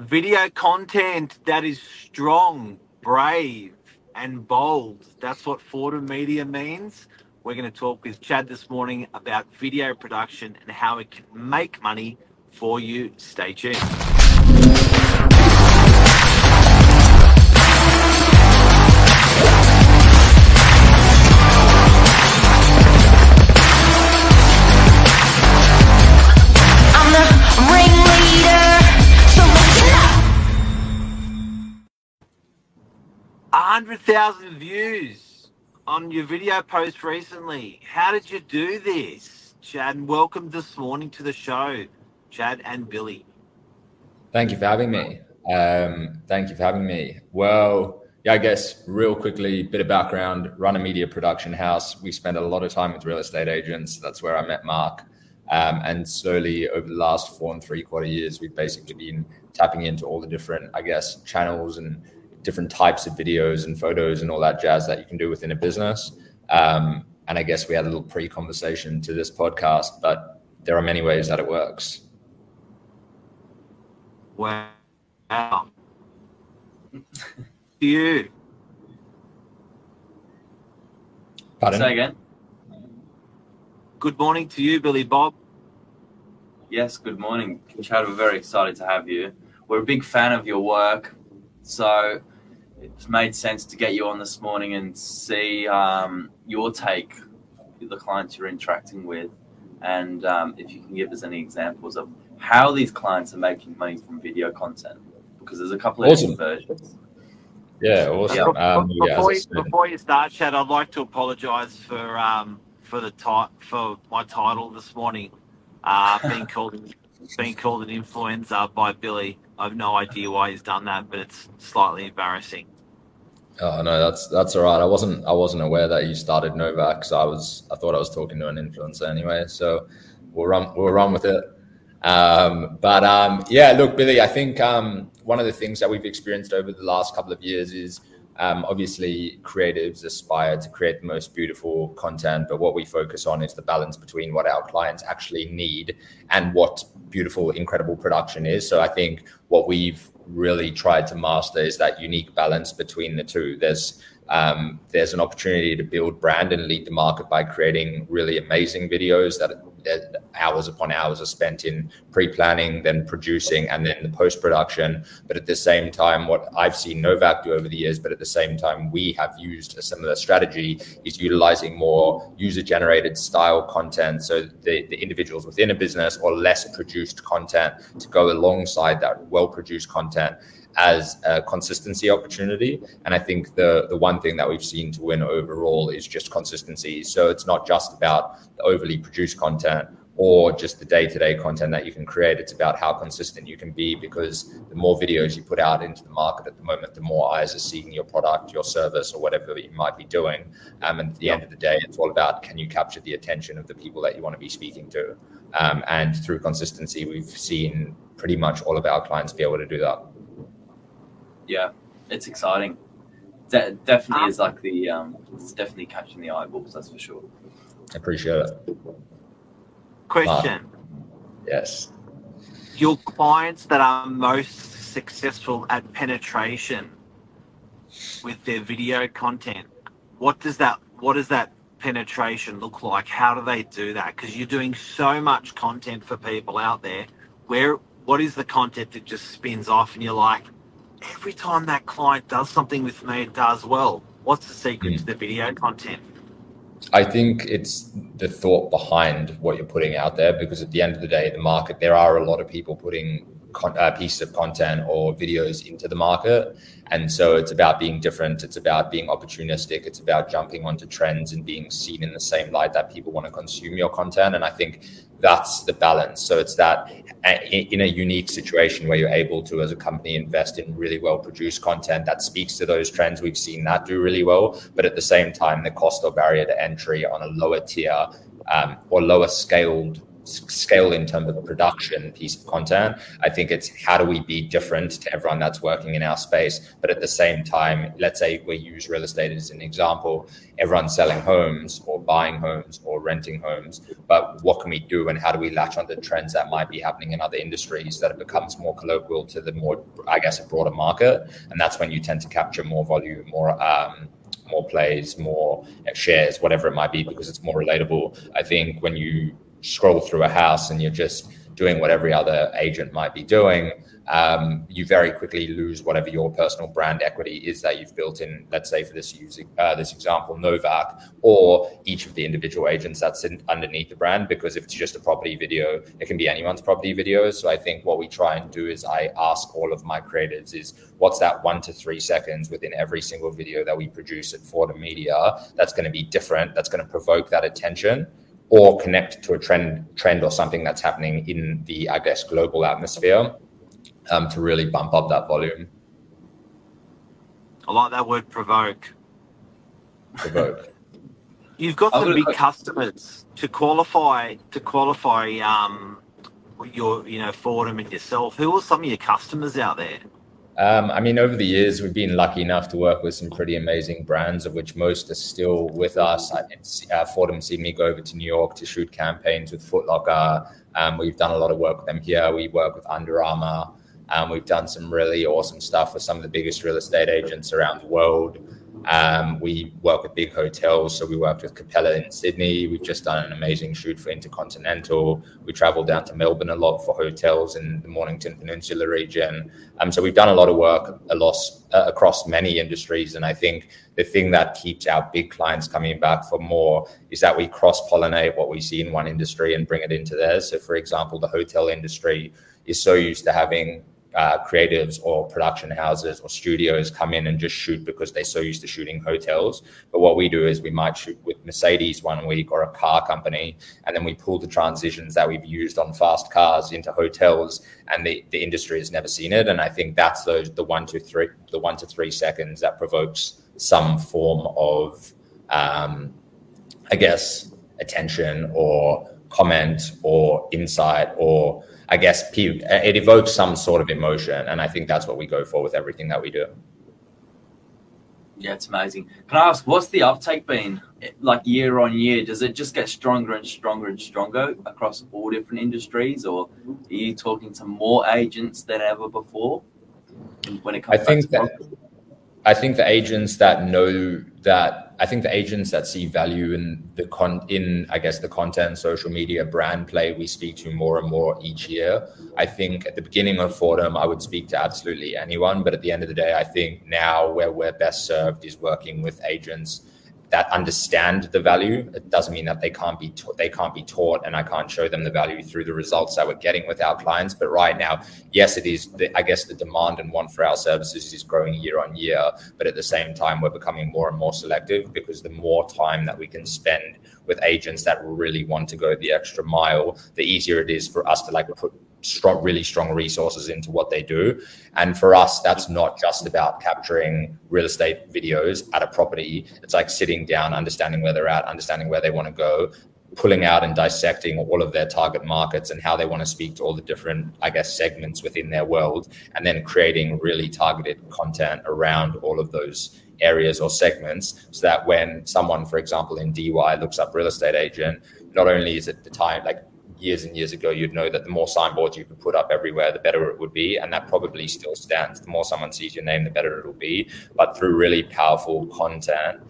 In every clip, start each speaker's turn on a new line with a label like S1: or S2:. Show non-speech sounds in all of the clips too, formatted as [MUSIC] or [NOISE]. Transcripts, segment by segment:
S1: video content that is strong, brave, and bold. That's what Fordham Media means. We're going to talk with Chad this morning about video production and how it can make money for you. Stay tuned. 100,000 views on your video post recently. How did you do this, Chad? And welcome this morning to the show, Chad and Billy.
S2: Thank you for having me. Um, thank you for having me. Well, yeah, I guess real quickly, bit of background run a media production house. We spend a lot of time with real estate agents. That's where I met Mark. Um, and slowly over the last four and three quarter years, we've basically been tapping into all the different, I guess, channels and different types of videos and photos and all that jazz that you can do within a business. Um, and I guess we had a little pre-conversation to this podcast, but there are many ways that it works.
S1: Wow. [LAUGHS] you.
S2: Pardon?
S3: Say again.
S1: Good morning to you, Billy Bob.
S3: Yes, good morning, Chad. We're very excited to have you. We're a big fan of your work, so it's made sense to get you on this morning and see um, your take, the clients you're interacting with, and um, if you can give us any examples of how these clients are making money from video content, because there's a couple of
S2: Awesome.
S3: different versions.
S2: Yeah, awesome.
S1: Be-
S2: Um, yeah,
S1: before, you, before you start, Chad, I'd like to apologise for um, for the ti- for my title this morning, uh, being [LAUGHS] called being called an influencer by Billy. I have no idea why he's done that, but it's slightly embarrassing.
S2: Oh no, that's that's all right. I wasn't I wasn't aware that you started Novak. So I was I thought I was talking to an influencer anyway. So we'll run we'll run with it. Um, but um, yeah, look, Billy, I think um, one of the things that we've experienced over the last couple of years is um, obviously creatives aspire to create the most beautiful content, but what we focus on is the balance between what our clients actually need and what beautiful, incredible production is. So I think what we've really tried to master is that unique balance between the two. There's um, there's an opportunity to build brand and lead the market by creating really amazing videos that, that hours upon hours are spent in pre-planning, then producing, and then the post-production. But at the same time, what I've seen Novak do over the years, but at the same time, we have used a similar strategy is utilizing more user-generated style content. So the, the individuals within a business or less produced content to go alongside that well-produced content as a consistency opportunity. And I think the the one thing that we've seen to win overall is just consistency. So it's not just about the overly produced content or just the day-to-day content that you can create. It's about how consistent you can be because the more videos you put out into the market at the moment, the more eyes are seeing your product, your service, or whatever you might be doing. Um, and at the end of the day, it's all about can you capture the attention of the people that you want to be speaking to. Um, and through consistency, we've seen pretty much all of our clients be able to do that.
S3: Yeah, it's exciting. De- definitely is like the um, it's definitely catching the eyeballs. That's for sure.
S2: I appreciate it.
S1: Question:
S2: Yes.
S1: Your clients that are most successful at penetration with their video content, what does that what does that penetration look like? How do they do that? Because you're doing so much content for people out there. Where what is the content that just spins off and you're like, every time that client does something with me, it does well. What's the secret
S2: Mm.
S1: to the video content?
S2: I think it's the thought behind what you're putting out there because at the end of the day, the market, there are a lot of people putting con- uh, pieces of content or videos into the market. And so it's about being different. It's about being opportunistic. It's about jumping onto trends and being seen in the same light that people want to consume your content. And I think that's the balance. So it's that uh, in a unique situation where you're able to, as a company, invest in really well produced content that speaks to those trends. We've seen that do really well. But at the same time, the cost or barrier to entry on a lower tier um, or lower scaled scale in terms of production piece of content. I think it's how do we be different to everyone that's working in our space, but at the same time, let's say we use real estate as an example. Everyone's selling homes or buying homes or renting homes, but what can we do and how do we latch on onto trends that might be happening in other industries that it becomes more colloquial to the more, I guess, a broader market, and that's when you tend to capture more volume, more. Um, more plays, more shares, whatever it might be, because it's more relatable. I think when you scroll through a house and you're just doing what every other agent might be doing, um, you very quickly lose whatever your personal brand equity is that you've built in. Let's say for this using uh, this example, Novak, or each of the individual agents that's in, underneath the brand. Because if it's just a property video, it can be anyone's property video. So I think what we try and do is I ask all of my creatives is what's that one to three seconds within every single video that we produce at Fordham Media that's going to be different, that's going to provoke that attention or connect to a trend trend or something that's happening in the I guess global atmosphere um, to really bump up that volume.
S1: I like that word provoke.
S2: Provoke. [LAUGHS]
S1: You've got
S3: I've
S1: some
S3: got a
S1: big
S3: que-
S1: customers to qualify to qualify um, your you know Fordham and yourself. Who are some of your customers out there?
S2: Um, I mean, over the years, we've been lucky enough to work with some pretty amazing brands, of which most are still with us. I- It's, uh, Fordham seen me go over to New York to shoot campaigns with Foot Locker. Um, we've done a lot of work with them here. We work with Under Armour. Um, we've done some really awesome stuff with some of the biggest real estate agents around the world. Um, we work with big hotels. So we worked with Capella in Sydney. We've just done an amazing shoot for Intercontinental. We travel down to Melbourne a lot for hotels in the Mornington Peninsula region. Um, so we've done a lot of work a uh, across many industries. And I think the thing that keeps our big clients coming back for more is that we cross pollinate what we see in one industry and bring it into theirs. So, for example, the hotel industry is so used to having uh, creatives or production houses or studios come in and just shoot because they're so used to shooting hotels. But what we do is we might shoot with Mercedes one week or a car company, and then we pull the transitions that we've used on fast cars into hotels, and the, the industry has never seen it. And I think that's those the one to three the one to three seconds that provokes some form of um, I guess attention or comment or insight or I guess it evokes some sort of emotion, and I think that's what we go for with everything that we do.
S3: Yeah, it's amazing. Can I ask, what's the uptake been like year on year? Does it just get stronger and stronger and stronger across all different industries, or are you talking to more agents than ever before? When it comes,
S2: I think
S3: to
S2: that I think the agents that know that I think the agents that see value in the con in I guess the content, social media, brand play we speak to more and more each year. I think at the beginning of Fordham, I would speak to absolutely anyone, but at the end of the day, I think now where we're best served is working with agents that understand the value. It doesn't mean that they can't be ta- they can't be taught, and I can't show them the value through the results that we're getting with our clients. But right now, yes, it is. The, I guess the demand and want for our services is growing year on year. But at the same time, we're becoming more and more selective because the more time that we can spend with agents that really want to go the extra mile, the easier it is for us to like put strong, really strong resources into what they do. And for us, that's not just about capturing real estate videos at a property. It's like sitting down, understanding where they're at, understanding where they want to go, pulling out and dissecting all of their target markets and how they want to speak to all the different, I guess, segments within their world, and then creating really targeted content around all of those areas or segments so that when someone, for example, in DY looks up real estate agent, not only is it the time, like years and years ago, you'd know that the more signboards you could put up everywhere, the better it would be. And that probably still stands. The more someone sees your name, the better it'll be. But through really powerful content,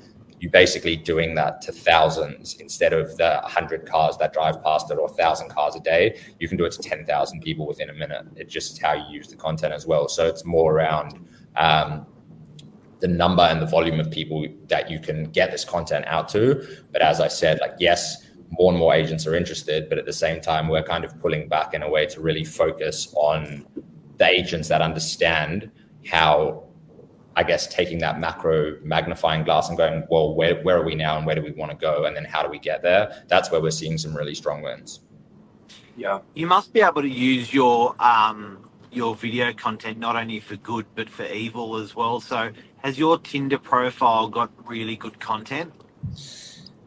S2: you're basically doing that to thousands instead of the 100 cars that drive past it or 1,000 cars a day. You can do it to 10,000 people within a minute. It's just how you use the content as well. So it's more around um, the number and the volume of people that you can get this content out to. But as I said, like, yes, more and more agents are interested, but at the same time, we're kind of pulling back in a way to really focus on the agents that understand how, I guess, taking that macro magnifying glass and going, well, where, where are we now and where do we want to go? And then how do we get there? That's where we're seeing some really strong wins.
S3: Yeah.
S1: You must be able to use your um, your video content not only for good but for evil as well. So, has your Tinder profile got really good content?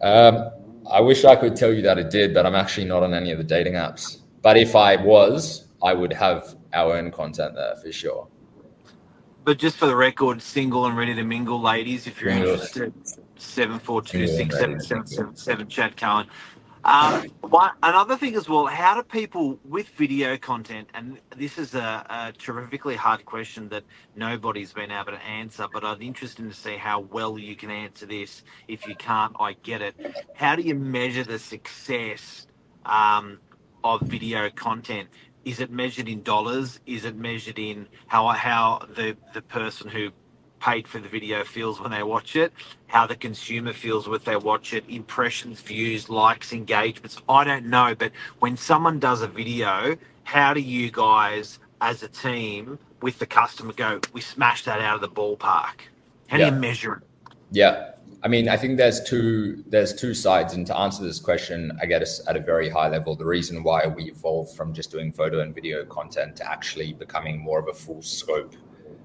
S2: Um, I wish I could tell you that it did, but I'm actually not on any of the dating apps. But if I was, I would have our own content there for sure.
S1: But just for the record, single and ready to mingle, ladies, if you're
S2: Single.
S1: interested, seven four two six seven seven seven seven. Chad Cohen. Um, one, another thing as well, how do people with video content, and this is a, a terrifically hard question that nobody's been able to answer, but I'm interested to see how well you can answer this. If you can't, I get it. How do you measure the success um, of video content? Is it measured in dollars? Is it measured in how how the the person who paid for the video feels when they watch it, how the consumer feels when they watch it, impressions, views, likes, engagements. I don't know, but when someone does a video, how do you guys as a team with the customer go, we smashed that out of the ballpark? How do
S2: Yeah.
S1: you measure it?
S2: Yeah. I mean, I think there's two there's two sides, and to answer this question, I guess at a very high level, the reason why we evolved from just doing photo and video content to actually becoming more of a full scope.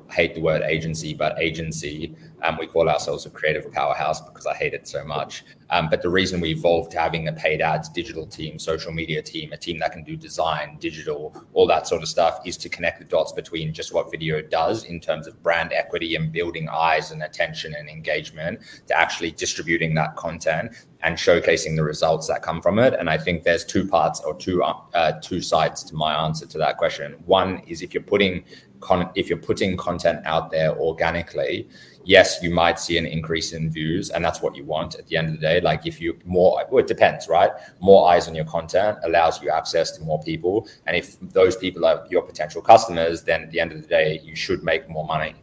S2: I hate the word agency, but agency. Um, we call ourselves a creative powerhouse because I hate it so much. Um, but the reason we evolved to having a paid ads digital team, social media team, a team that can do design, digital, all that sort of stuff is to connect the dots between just what video does in terms of brand equity and building eyes and attention and engagement to actually distributing that content and showcasing the results that come from it. And I think there's two parts or two uh, two sides to my answer to that question. One is if you're putting con- if you're putting content out there organically, yes, you might see an increase in views, and that's what you want at the end of the day. Like if you more, well, it depends, right? More eyes on your content allows you access to more people, and if those people are your potential customers, then at the end of the day, you should make more money.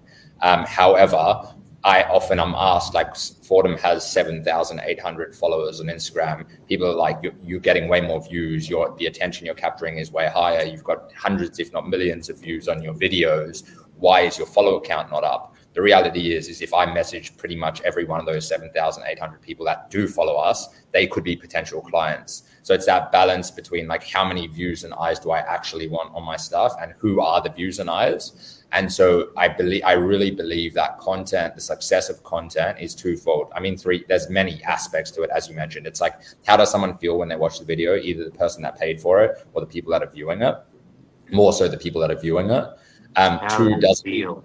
S2: Um, however, I often I'm asked, like Fordham has 7,800 followers on Instagram. People are like, you're, you're getting way more views. Your the attention you're capturing is way higher. You've got hundreds, if not millions, of views on your videos. Why is your follower count not up? The reality is, is if I message pretty much every one of those 7,800 people that do follow us, they could be potential clients. So it's that balance between like how many views and eyes do I actually want on my stuff and who are the views and eyes. And so I believe I really believe that content, the success of content is twofold. I mean, three, there's many aspects to it, as you mentioned. It's like how does someone feel when they watch the video, either the person that paid for it or the people that are viewing it, more so the people that are viewing it. Um,
S1: How
S2: two, does
S1: feel?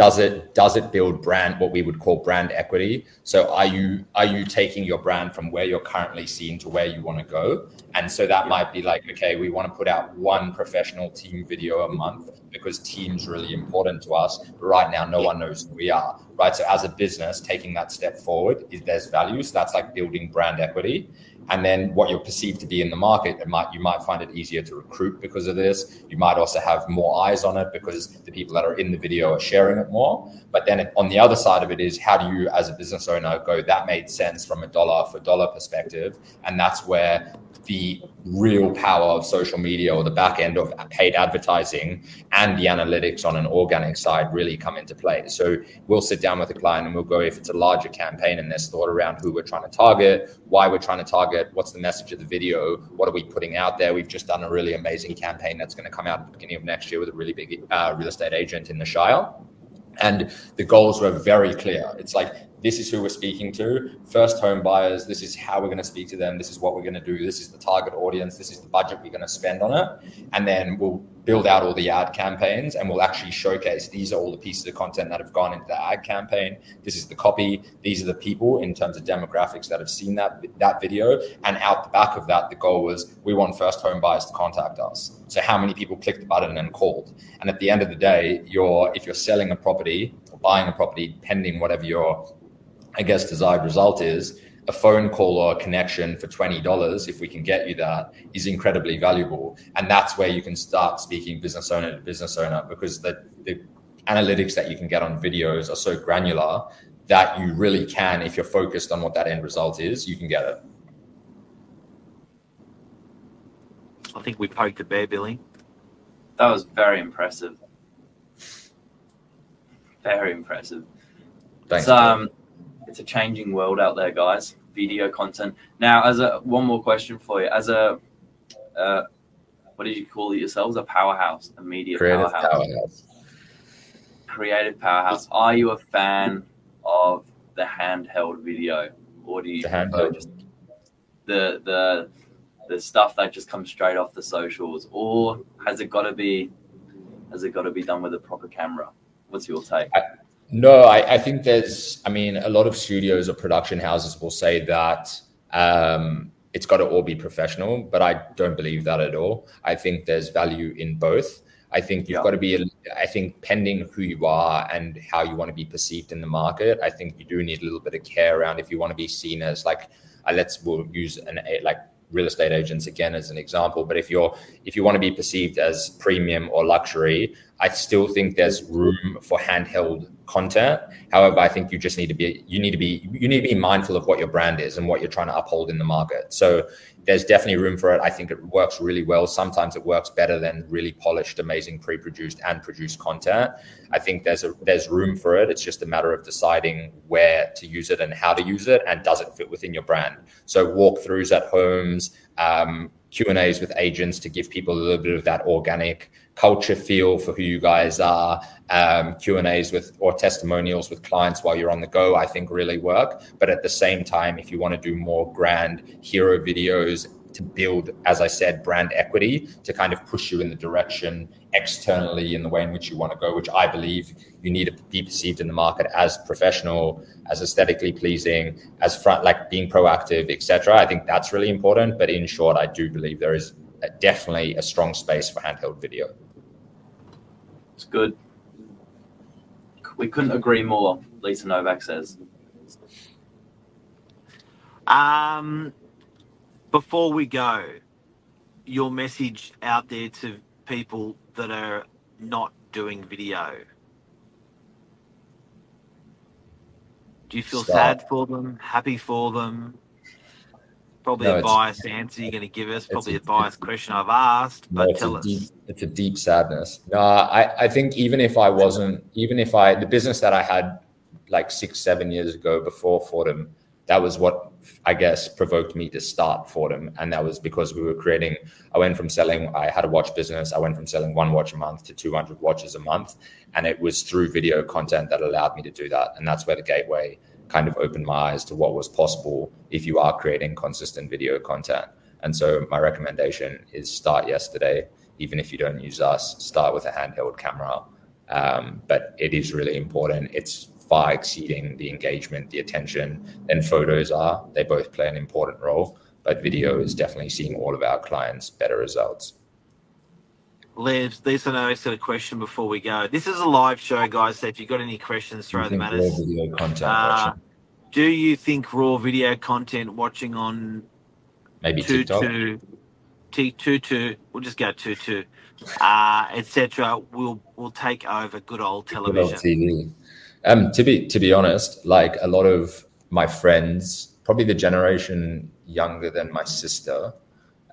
S2: Does it does it build brand what we would call brand equity? So are you are you taking your brand from where you're currently seen to where you want to go? And so that might be like okay we want to put out one professional team video a month because team's really important to us but right now no one knows who we are right? So as a business taking that step forward is there's value. So that's like building brand equity and then what you're perceived to be in the market it might you might find it easier to recruit because of this. You might also have more eyes on it because the people that are in the video are sharing it more. But then on the other side of it is how do you as a business owner go that made sense from a dollar for dollar perspective. And that's where the real power of social media or the back end of paid advertising and the analytics on an organic side really come into play. So we'll sit down with a client and we'll go if it's a larger campaign and there's thought around who we're trying to target, why we're trying to target, what's the message of the video, what are we putting out there. We've just done a really amazing campaign that's going to come out at the beginning of next year with a really big uh, real estate agent in the Shire. And the goals were very clear. It's like, this is who we're speaking to. First home buyers, this is how we're going to speak to them. This is what we're going to do. This is the target audience. This is the budget we're going to spend on it. And then we'll build out all the ad campaigns and we'll actually showcase these are all the pieces of content that have gone into the ad campaign. This is the copy. These are the people in terms of demographics that have seen that, that video. And out the back of that, the goal was we want first home buyers to contact us. So how many people clicked the button and called? And at the end of the day, you're if you're selling a property or buying a property, pending whatever your I guess desired result is a phone call or a connection for $20 if we can get you that is incredibly valuable and that's where you can start speaking business owner to business owner because the, the analytics that you can get on videos are so granular that you really can if you're focused on what that end result is you can get it
S1: I think we poked the bear, Billy.
S3: That was very impressive. Very impressive.
S2: thanks
S3: It's, um, it's a changing world out there, guys. Video content. Now, as a one more question for you, as a uh, what did you call it yourselves? A powerhouse, a media
S2: creative
S3: powerhouse,
S2: powerhouse
S3: creative powerhouse. Are you a fan of the handheld video, or do you
S2: The
S3: just the the the stuff that just comes straight off the socials, or has it got to be has it got to be done with a proper camera? What's your take?
S2: No, I, I think there's, I mean, a lot of studios or production houses will say that um, it's got to all be professional, but I don't believe that at all. I think there's value in both. I think you've
S3: Yeah.
S2: got to be, I think, pending who you are and how you want to be perceived in the market, I think you do need a little bit of care around if you want to be seen as like, uh, let's, we'll use an, a, like real estate agents again as an example. But if you're, if you want to be perceived as premium or luxury, I still think there's room for handheld content. However, I think you just need to be you need to be you need to be mindful of what your brand is and what you're trying to uphold in the market. So there's definitely room for it. I think it works really well. Sometimes it works better than really polished, amazing pre-produced and produced content. I think there's a there's room for it. It's just a matter of deciding where to use it and how to use it, and does it fit within your brand. So walkthroughs at homes, um, Q and A's with agents to give people a little bit of that organic culture feel for who you guys are. Um, Q and A's with or testimonials with clients while you're on the go, I think really work. But at the same time, if you want to do more grand hero videos to build, as I said, brand equity to kind of push you in the direction externally in the way in which you want to go, which I believe you need to be perceived in the market as professional, as aesthetically pleasing, as front like being proactive, etc. I think that's really important. But in short, I do believe there is definitely a strong space for handheld video.
S3: It's good. We couldn't agree more. Lisa Novak says.
S1: Um, before we go, your message out there to people that are not doing video. Do you feel
S2: Start.
S1: sad for them? Happy for them? Probably
S2: No,
S1: a biased answer you're going to give us. Probably a
S2: it's-
S1: biased question I've asked, but
S2: it's
S1: tell
S2: a
S1: us.
S2: deep, it's a deep sadness. No, I, I think even if I wasn't, even if I, the business that I had like six, seven years ago before Fordham, that was what I guess provoked me to start Fordham. And that was because we were creating, I went from selling, I had a watch business. I went from selling one watch a month to 200 watches a month. And it was through video content that allowed me to do that. And that's where the gateway kind of opened my eyes to what was possible if you are creating consistent video content. And so my recommendation is start yesterday, even if you don't use us, start with a handheld camera. Um, but it is really important. It's far exceeding the engagement, the attention, than photos are. They both play an important role, but video is definitely seeing all of our clients better results.
S1: Les, Lisa knows said a question before we go. This is a live show, guys. So if you've got any questions, throw them at us.
S2: video content,
S1: Uh, do you think raw video content watching on
S2: maybe
S1: two
S2: TikTok.
S1: two T two two we'll just go two two uh etc will will take over good old
S2: Good old
S1: television.
S2: Um, to be to be honest, like a lot of my friends, probably the generation younger than my sister,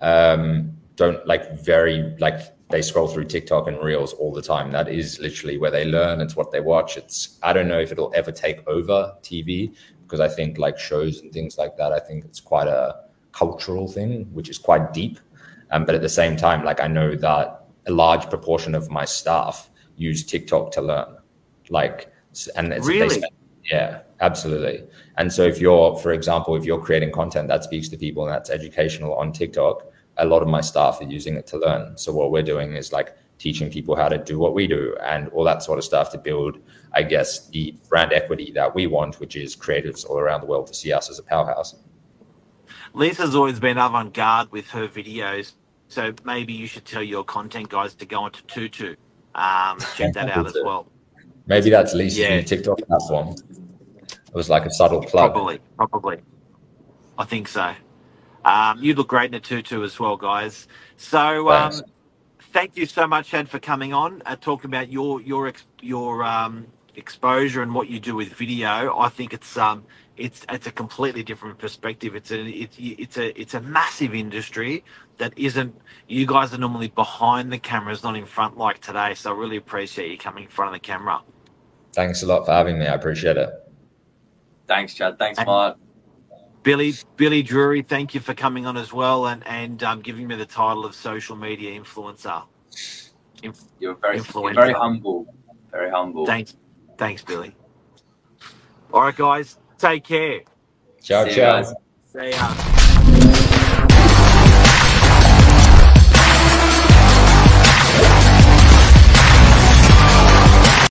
S2: um, don't like very like they scroll through TikTok and Reels all the time. That is literally where they learn. It's what they watch. It's I don't know if it'll ever take over TV because I think like shows and things like that. I think it's quite a cultural thing, which is quite deep. Um, but at the same time, like I know that a large proportion of my staff use TikTok to learn. Like, and it's, they
S1: Really?
S2: spend- yeah, absolutely. And so if you're, for example, if you're creating content that speaks to people and that's educational on TikTok, a lot of my staff are using it to learn. So what we're doing is like teaching people how to do what we do and all that sort of stuff to build, I guess, the brand equity that we want, which is creatives all around the world to see us as a powerhouse.
S1: Lisa's always been avant garde with her videos, so maybe you should tell your content guys to go onto Tutu. Um, check that out as [LAUGHS] well.
S2: Maybe that's Lisa's
S1: Yeah.
S2: new TikTok platform. Was like a subtle plug.
S1: Probably, probably. I think so. Um, you look great in a tutu as well, guys. So, um, thank you so much, Ed, for coming on uh, talking about your your ex- your um, exposure and what you do with video. I think it's um it's it's a completely different perspective. It's a it's it's a it's a massive industry that isn't. You guys are normally behind the cameras, not in front like today. So, I really appreciate you coming in front of the camera.
S2: Thanks a lot for having me. I appreciate it.
S3: Thanks, Chad. Thanks,
S1: And-
S3: Mart.
S1: Billy Billy Drury, thank you for coming on as well and and um, giving me the title of social media influencer.
S3: You're very, you're very humble. Very humble.
S1: Thanks, thanks, Billy. All right, guys, take care.
S2: Ciao,
S3: See you
S2: ciao.
S3: guys.
S1: See ya.